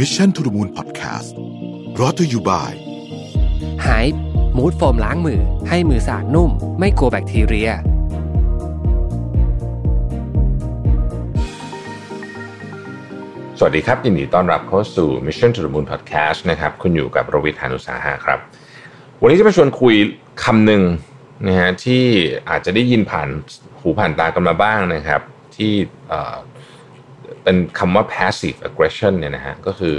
Mission to the Moon Podcast รอ t ธออยู่บ่ายหายมูดโฟมล้างมือ ให้มือสะอาดนุ่ม ไม่กลัวแบคทีเรีย สวัสดีครับ ยินดีต้อนรับเข้าสู่ Mission to the Moon Podcast นะครับ คุณอยู่กับรวิทยานุสาหะครับ วันนี้จะมาชวนคุยคำหนึ่งนะฮะที่อาจจะได้ยินผ่านหูผ่านตากันมาบ้างนะครับ ที่ เป็นคำว่า passive aggression เนี่ยนะฮะก็คือ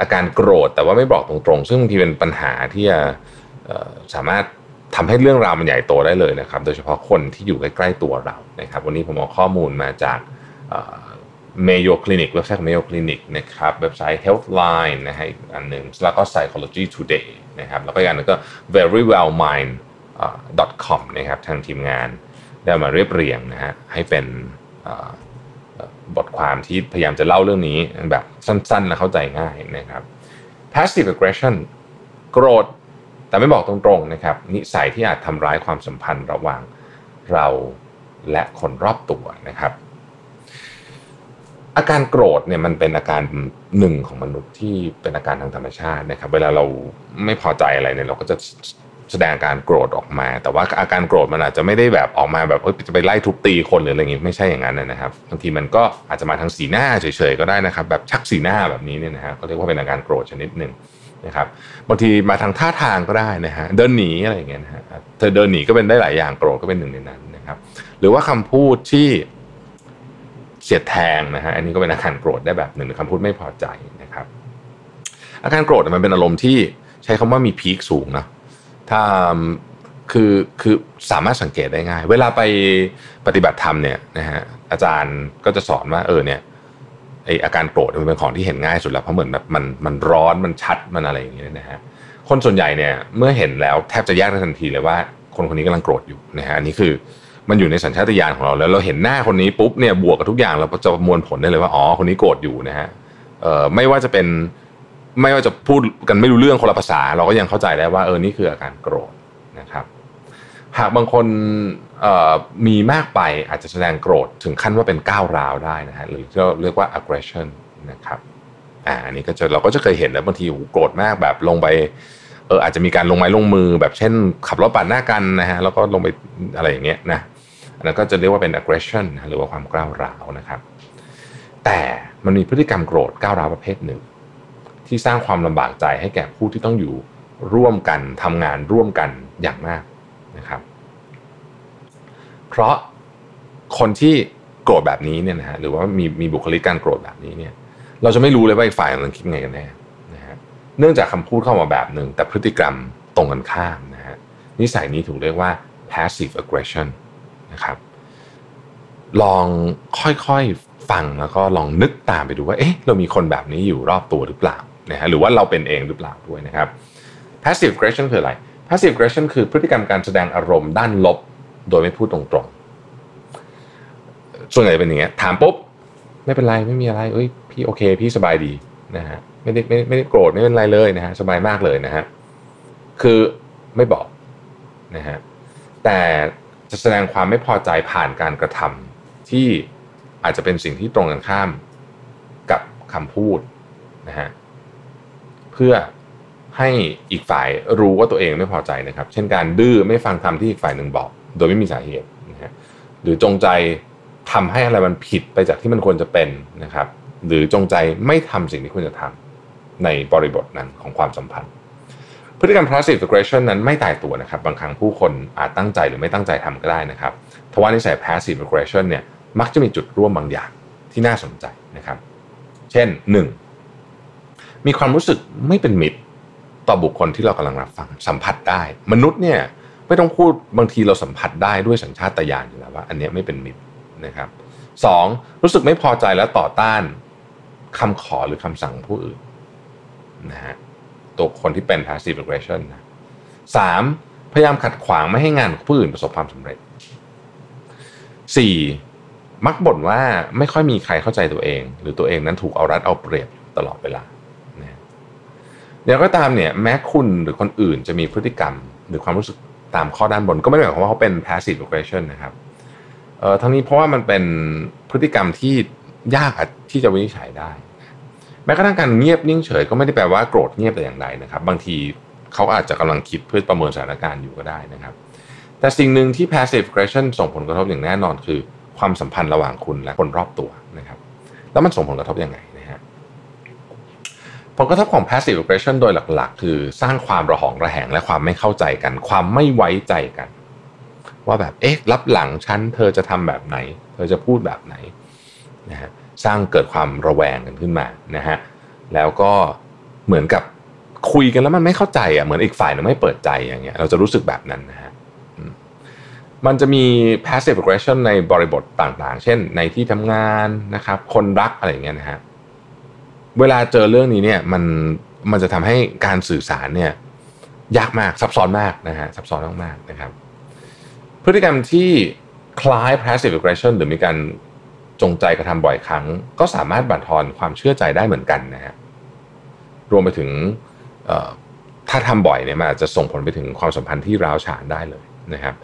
อาการโกรธแต่ว่าไม่บอกตรงๆ ซึ่งบางทีเป็นปัญหาที่จะสามารถทำให้เรื่องราวมันใหญ่โตได้เลยนะครับ โดยเฉพาะคนที่อยู่ใกล้ๆตัวเรานะครับ วันนี้ผมเอาข้อมูลมาจากเอ่อ Mayo Clinic เว็บไซต์ของ Mayo Clinic นะครับ เว็บไซต์ Healthline นะฮะอีกอันหนึ่งแล้วก็ Psychology Today นะครับ แล้วก็อีกอันหนึงก็ verywellmind com นะครับ ทางทีมงานได้มาเรียบเรียงนะฮะให้เป็น บทความที่พยายามจะเล่าเรื่องนี้แบบสั้นๆและเข้าใจง่ายนะครับ passive aggression โกรธแต่ไม่บอกตรงๆนะครับ นิสัยที่อาจทำร้ายความสัมพันธ์ระหว่างเราและคนรอบตัวนะครับ อาการโกรธเนี่ยมันเป็นอาการหนึ่งของมนุษย์ที่เป็นอาการทางธรรมชาตินะครับ เวลาเราไม่พอใจอะไรเนี่ยเราก็จะ แสดงการโกรธออกมา แต่ว่าอาการโกรธมันอาจจะไม่ได้แบบออกมาแบบจะไปไล่ทุบตีคนหรืออะไรอย่างงี้ไม่ใช่อย่างนั้นนะครับบางทีมันก็อาจจะมาทางสีหน้าเฉยๆก็ได้นะครับ แบบชักสีหน้าแบบนี้เนี่ยนะฮะก็เรียกว่าเป็นอาการโกรธชนิดหนึ่งนะครับบางทีมาทางท่าทางก็ได้นะฮะเดินหนีอะไรอย่างเงี้ยนะฮะเธอเดินหนีก็เป็นได้หลายอย่างโกรธก็เป็นหนึ่งในนั้นนะครับ หรือว่าคำพูดที่เสียดแทงนะฮะอันนี้ก็เป็นอาการโกรธได้แบบหนึ่งคำพูดไม่พอใจนะครับ อาการโกรธมันเป็นอารมณ์ที่ใช้คำว่ามีพีคสูงนะ ถ้าคือคือสามารถสังเกตได้ง่าย เวลาไปปฏิบัติธรรมเนี่ยนะฮะอาจารย์ก็จะสอนว่าเออเนี่ยไออาการโกรธมันเป็นของที่เห็นง่ายสุดแล้วเพราะเหมือนแบบมันมันร้อนมันชัดมันอะไรอย่างเงี้ยนะฮะคนส่วนใหญ่เนี่ยเมื่อเห็นแล้วแทบจะแยกได้ทันทีเลยว่า คนคนนี้กำลังโกรธอยู่นะฮะอันนี้คือมันอยู่ในสัญชาตญาณของเราแล้วเราเห็นหน้าคนนี้ปุ๊บเนี่ยบวกกับทุกอย่างเราจะประมวลผลได้เลยว่าอ๋อคนนี้โกรธอยู่นะฮะเอ่อไม่ว่าจะเป็น ไม่ว่าจะพูดกันไม่รู้เรื่องคนละภาษา เราก็ยังเข้าใจได้ว่าเออนี่คืออาการโกรธนะครับ หากบางคนมีมากไปอาจจะแสดงโกรธถึงขั้นว่าเป็นก้าวร้าวได้นะฮะหรือที่เราเรียกว่า aggression นะครับอ่าอันนี้ก็จะเราก็จะเคยเห็นแล้วบางทีโกรธมากแบบลงไปเอออาจจะมีการลงไม้ลงมือแบบเช่น ขับรถปาดหน้ากันนะฮะแล้วก็ลงไปอะไรอย่างเงี้ยนะอันนั้นก็จะเรียกว่าเป็น aggression หรือว่าความก้าวร้าวนะครับ แต่มันมีพฤติกรรมโกรธก้าวร้าวประเภทหนึ่ง ที่สร้างความลำบากใจให้แก่ผู้ที่ต้องอยู่ร่วมกันทำงานร่วมกันอย่างมากนะครับ เพราะคนที่โกรธแบบนี้เนี่ยนะฮะหรือว่ามีมีบุคลิกการโกรธแบบนี้เนี่ย เราจะไม่รู้เลยว่าอีกฝ่ายมันคิดไงกันแน่นะฮะเนื่องจากคำพูดเข้ามาแบบหนึ่งแต่พฤติกรรมตรงกันข้ามนะฮะนิสัยนี้ถูกเรียกว่า passive aggression นะครับลองค่อยๆฟังแล้วก็ลองนึกตามไปดูว่า เอ๊ะ เรามีคนแบบนี้อยู่รอบตัวหรือเปล่า นะฮะหรือว่าเราเป็นเองหรือเปล่าด้วยนะครับ passive aggression คืออะไร passive aggression คือพฤติกรรมการแสดงอารมณ์ด้านลบ โดยไม่พูดตรงๆ ส่วนใหญ่เป็นอย่างเงี้ยถามปุ๊บไม่เป็นไรไม่มีอะไรเอ้ยพี่โอเค พี่สบายดีนะฮะไม่ได้ไม่ไม่ได้โกรธไม่เป็นไรเลยนะฮะสบายมากเลยนะฮะคือไม่บอกนะฮะแต่จะแสดงความไม่พอใจผ่านการกระทำที่อาจจะเป็นสิ่งที่ตรงกันข้ามกับคำพูดนะฮะ เพื่อให้อีกฝ่ายรู้ว่าตัวเองไม่พอใจนะครับ เช่นการดื้อไม่ฟังคำที่อีกฝ่ายหนึ่งบอก โดยไม่มีสาเหตุนะฮะหรือจงใจทำให้อะไรมันผิดไปจากที่มันควรจะเป็นนะครับ หรือจงใจไม่ทำสิ่งที่ควรจะทำในบริบทนั้นของความสัมพันธ์ พฤติกรรม passive aggression นั้นไม่ตายตัวนะครับ บางครั้งผู้คนอาจตั้งใจหรือไม่ตั้งใจทำก็ได้นะครับทว่านิสัย passive aggression เนี่ยมักจะมีจุดร่วมบางอย่างที่น่าสนใจนะครับ เช่น 1. มีความรู้สึกไม่เป็นมิตรต่อบุคคลที่เรากำลังรับฟังสัมผัสได้ มนุษย์เนี่ยไม่ต้องพูดบางทีเราสัมผัสได้ด้วยสัญชาตญาณอยู่แล้วว่า อันนี้ไม่เป็นมิตรนะครับสองรู้สึกไม่พอใจและต่อต้านคำขอหรือคำสั่งผู้อื่นนะฮะตัวคนที่เป็น passive aggression นะสามพยายามขัดขวางไม่ให้งานของผู้อื่นประสบความสำเร็จสี่มักบ่นว่าไม่ค่อยมีใครเข้าใจตัวเอง หรือตัวเองนั้นถูกเอารัดเอาเปรียบตลอดเวลา อย่างก็ตามเนี่ยแม้คุณหรือคนอื่นจะมีพฤติกรรม หรือความรู้สึกตามข้อด้านบน ก็ไม่ได้หมายความว่าเขาเป็น passive aggression นะครับเอ่อทั้งนี้เพราะว่ามันเป็นพฤติกรรมที่ยากที่จะวินิจฉัยได้ แม้กระทั่งการเงียบนิ่งเฉย ก็ไม่ได้แปลว่าโกรธเงียบแต่อย่างใดนะครับ บางทีเขาอาจจะกำลังคิดเพื่อประเมินสถานการณ์อยู่ก็ได้นะครับ แต่สิ่งหนึ่งที่ passive aggression ส่งผลกระทบอย่างแน่นอนคือ ความสัมพันธ์ระหว่างคุณและคนรอบตัวนะครับ แล้วมันส่งผลกระทบยังไง ผลกระทบของ passive aggression โดยหลักๆ คือสร้างความระหองระแหงและความไม่เข้าใจกัน ความไม่ไว้ใจกัน ว่าแบบเอ๊ะรับหลังฉันเธอจะทำแบบไหน เธอจะพูดแบบไหนนะฮะสร้างเกิดความระแวงกันขึ้นมานะฮะแล้วก็เหมือนกับคุยกันแล้วมันไม่เข้าใจอะเหมือนอีกฝ่ายนึงไม่เปิดใจอย่างเงี้ยเราจะรู้สึกแบบนั้นนะฮะมันจะมี passive aggression ในบริบทต่างๆ เช่นในที่ทำงานนะครับ คนรักอะไรอย่างเงี้ยนะฮะ เวลาเจอเรื่องนี้เนี่ยมันมันจะทำให้การสื่อสารเนี่ยยากมากซับซ้อนมากนะฮะซับซ้อนมากๆนะครับ พฤติกรรมที่คล้าย passive aggression หรือมีการจงใจกระทำบ่อยครั้ง ก็สามารถบั่นทอนความเชื่อใจได้เหมือนกันนะฮะรวมไปถึงถ้าทำบ่อยเนี่ยมันอาจจะส่งผลไปถึงความสัมพันธ์ที่ร้าวฉานได้เลยนะครับ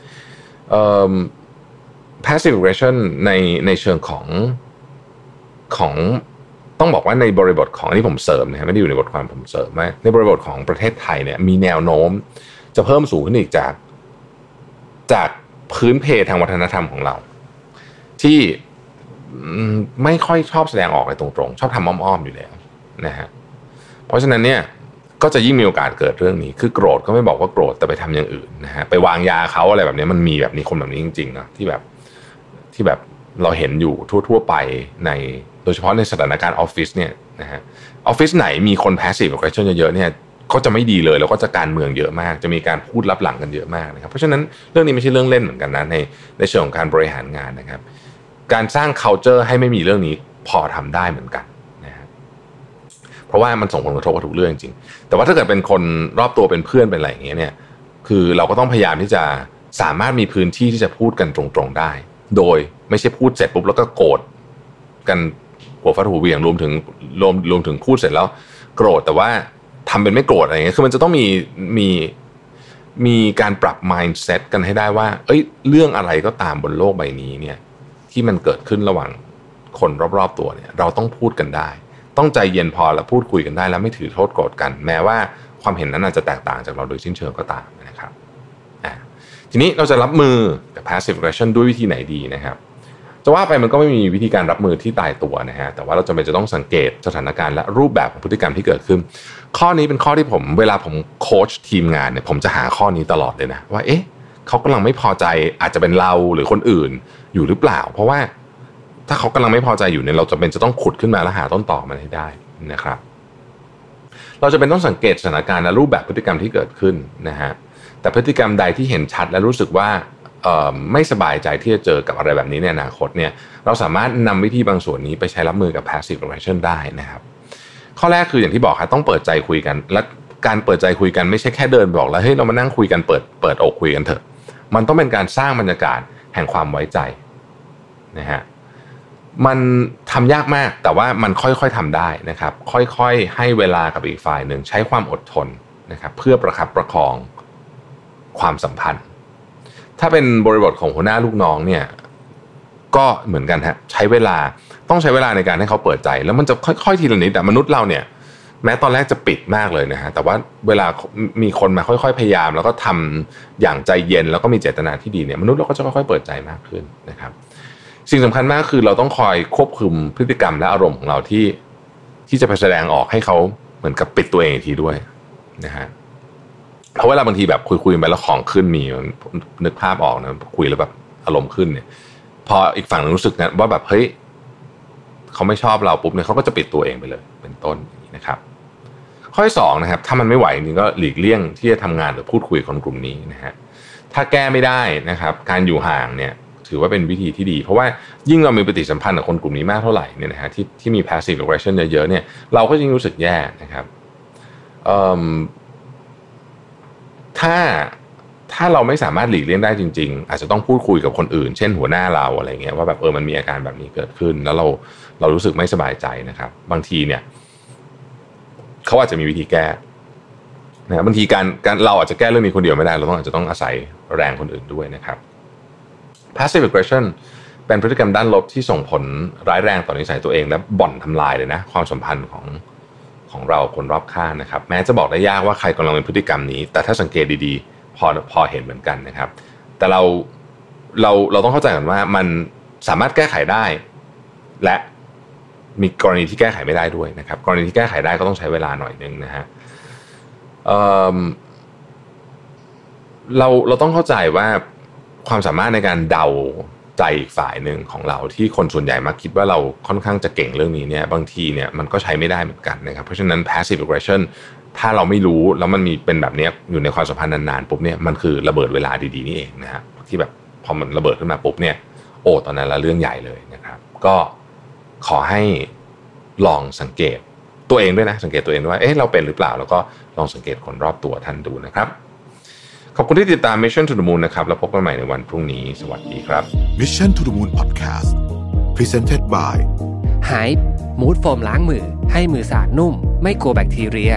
passive aggression ในในเชิงของของ ต้องบอกว่าในบริบทของอันนี้ผมเสริมนะไม่ได้อยู่ในบทความผมเสริมว่าในบริบทของประเทศไทยเนี่ยมีแนวโน้ม จะเพิ่มสูงขึ้นอีกจาก จากพื้นเพทางวัฒนธรรมของเรา ที่ไม่ค่อยชอบแสดงออกอะไรตรงๆ ชอบทำอ้อมๆอยู่แล้วนะฮะเพราะฉะนั้นเนี่ยก็จะยิ่งมีโอกาสเกิดเรื่องนี้ คือโกรธก็ไม่บอกว่าโกรธแต่ไปทำอย่างอื่นนะฮะไปวางยาเขาอะไรแบบนี้มันมีแบบนี้คนแบบนี้จริงๆนะที่แบบที่แบบ เราเห็นอยู่ทั่ว ๆ ไปในโดยเฉพาะในสถานการณ์ออฟฟิศเนี่ยนะฮะออฟฟิศไหนมีคน passive aggression เยอะๆเนี่ยก็จะไม่ดีเลยแล้วก็จะการเมืองเยอะมาก จะมีการพูดลับหลังกันเยอะมากนะครับเพราะฉะนั้นเรื่องนี้ไม่ใช่เรื่องเล่นเหมือนกันนะในในเชิงของการบริหารงานนะครับ การสร้าง culture ให้ไม่มีเรื่องนี้พอทำได้เหมือนกันนะฮะเพราะว่ามันส่งผลกระทบกับทุกเรื่องจริงแต่ว่าถ้าเกิดเป็นคนรอบตัวเป็นเพื่อนเป็นอะไรอย่างเงี้ยเนี่ยคือเราก็ต้องพยายามที่จะสามารถมีพื้นที่ที่จะพูดกันตรงๆได้ โดย ไม่ใช่พูดเสร็จปุ๊บแล้วก็โกรธกันหัวฟาดหัวเวียงรวมถึงรวมรวมถึงพูดเสร็จแล้ว โกรธแต่ว่าทำเป็นไม่โกรธอะไรเงี้ยคือมันจะต้องมีมีมีการปรับ mindset กันให้ได้ว่า เอ้ย เรื่องอะไรก็ตามบนโลกใบนี้เนี่ย ที่มันเกิดขึ้นระหว่างคนรอบๆตัวเนี่ย เราต้องพูดกันได้ ต้องใจเย็นพอแล้วพูดคุยกันได้ แล้วไม่ถือโทษโกรธกัน แม้ว่าความเห็นนั้นอาจจะแตกต่างจากเราโดยสิ้นเชิงก็ตามนะครับทีนี้เราจะรับมือกับ passive aggression ด้วยวิธีไหนดีนะครับ จะว่าไปมันก็ไม่มีวิธีการรับมือที่ตายตัวนะฮะแต่ว่าเราจะเป็นจะต้องสังเกตสถานการณ์และรูปแบบของพฤติกรรมที่เกิดขึ้น ข้อนี้เป็นข้อที่ผมเวลาผมโค้ชทีมงานเนี่ยผมจะหาข้อนี้ตลอดเลยนะว่าเอ๊ะเขากำลังไม่พอใจอาจจะเป็นเราหรือคนอื่นอยู่หรือเปล่า เพราะว่าถ้าเขากำลังไม่พอใจอยู่เนี่ยเราจะเป็นจะต้องขุดขึ้นมาแล้วหาต้นต่อมันให้ได้นะครับ เราจะเป็นต้องสังเกตสถานการณ์และรูปแบบพฤติกรรมที่เกิดขึ้นนะฮะแต่พฤติกรรมใดที่เห็นชัดและรู้สึกว่า ไม่สบายใจที่จะเจอกับอะไรแบบนี้ในอนาคตเนี่ยเราสามารถนำวิธีบางส่วนนี้ไปใช้รับมือกับ passive aggression ได้นะครับ ข้อแรกคืออย่างที่บอกครับต้องเปิดใจคุยกัน และการเปิดใจคุยกันไม่ใช่แค่เดินบอกแล้วเฮ้ยเรามานั่งคุยกันเปิดเปิดอกคุยกันเถอะ มันต้องเป็นการสร้างบรรยากาศแห่งความไว้ใจนะฮะมันทำยากมากแต่ว่ามันค่อยๆทำได้นะครับ ค่อยๆ ให้เวลากับอีกฝ่ายหนึ่งใช้ความอดทนนะครับ เพื่อประคับประคองความสัมพันธ์ ถ้าเป็นบริบทของหัวหน้าลูกน้องเนี่ยก็เหมือนกันฮะใช้เวลาต้องใช้เวลาในการให้เขาเปิดใจ แล้วมันจะค่อยๆทีละนิดแต่มนุษย์เราเนี่ย แม้ตอนแรกจะปิดมากเลยนะฮะแต่ว่าเวลามีคนมาค่อยๆพยายาม แล้วก็ทำอย่างใจเย็นแล้วก็มีเจตนาที่ดีเนี่ยมนุษย์เราก็จะค่อยๆเปิดใจมากขึ้นนะครับ สิ่งสำคัญมากคือเราต้องคอยควบคุมพฤติกรรมและอารมณ์ของเราที่ที่จะไปแสดงออกให้เขาเหมือนกับปิดตัวเองทีด้วยนะฮะ เพราะเวลาบางทีแบบคุยคุยไปแล้วของขึ้นมีนึกภาพออกนะคุยแล้วแบบอารมณ์ขึ้นเนี่ย พออีกฝั่งนึงรู้สึกนะว่าแบบเฮ้ยเขาไม่ชอบเราปุ๊บเนี่ยเขาก็จะปิดตัวเองไปเลย เป็นต้นนะครับ ข้อที่สองนะครับ ถ้ามันไม่ไหวจริงก็หลีกเลี่ยงที่จะทำงานหรือพูดคุยคนกลุ่มนี้นะฮะถ้าแก้ไม่ได้นะครับ การอยู่ห่างเนี่ยถือว่าเป็นวิธีที่ดี เพราะว่ายิ่งเรามีปฏิสัมพันธ์กับคนกลุ่มนี้มากเท่าไหร่เนี่ยนะฮะที่ที่มี passive aggression เยอะๆเนี่ยเราก็ยิ่งรู้สึกแย่นะครับ ถ้าถ้าเราไม่สามารถหลีกเลี่ยงได้จริง ๆ อาจจะต้องพูดคุยกับคนอื่น เช่นหัวหน้าเราอะไรเงี้ยว่าแบบเออมันมีอาการแบบนี้เกิดขึ้น แล้วเราเรารู้สึกไม่สบายใจนะครับ บางทีเนี่ยเขาอาจจะมีวิธีแก้นะบางทีการการเราอาจจะแก้เรื่องนี้คนเดียวไม่ได้ เราต้องอาจจะต้องอาศัยแรงคนอื่นด้วยนะครับ passive aggression เป็นพฤติกรรมด้านลบที่ส่งผลร้ายแรงต่อนิสัยตัวเอง และบ่อนทำลายเลยนะ ความสัมพันธ์ของ ของเราคนรอบข้างนะครับ แม้จะบอกได้ยากว่าใครกำลังเป็นพฤติกรรมนี้ แต่ถ้าสังเกตดีๆ พอพอเห็นเหมือนกันนะครับ แต่เราเราเราต้องเข้าใจกันว่ามันสามารถแก้ไขได้ และมีกรณีที่แก้ไขไม่ได้ด้วยนะครับ กรณีที่แก้ไขได้ก็ต้องใช้เวลาหน่อยนึงนะฮะเเราเราต้องเข้าใจว่าความสามารถในการเดา ใจอีกฝ่ายหนึ่งของเราที่คนส่วนใหญ่มักคิดว่าเราค่อนข้างจะเก่งเรื่องนี้เนี่ยบางทีเนี่ยมันก็ใช้ไม่ได้เหมือนกันนะครับเพราะฉะนั้น passive aggression ถ้าเราไม่รู้แล้วมันมีเป็นแบบนี้อยู่ในความสัมพันธ์นานๆปุ๊บเนี่ยมันคือระเบิดเวลาดีๆนี่เองนะฮะที่แบบพอมันระเบิดขึ้นมาปุ๊บเนี่ยโอ้ตอนนั้นละเรื่องใหญ่เลยนะครับ ก็ขอให้ลองสังเกตตัวเองด้วยนะสังเกตตัวเองว่าเอ๊ะเราเป็นหรือเปล่า แล้วก็ลองสังเกตคนรอบตัวท่านดูนะครับ ขอบคุณที่ติดตาม Mission to the Moon นะครับ แล้วพบกันใหม่ในวันพรุ่งนี้ สวัสดีครับ Mission to the Moon Podcast Presented by ไฮมูดโฟมล้างมือ ให้มือสะอาดนุ่ม ไม่กลัวแบคทีเรีย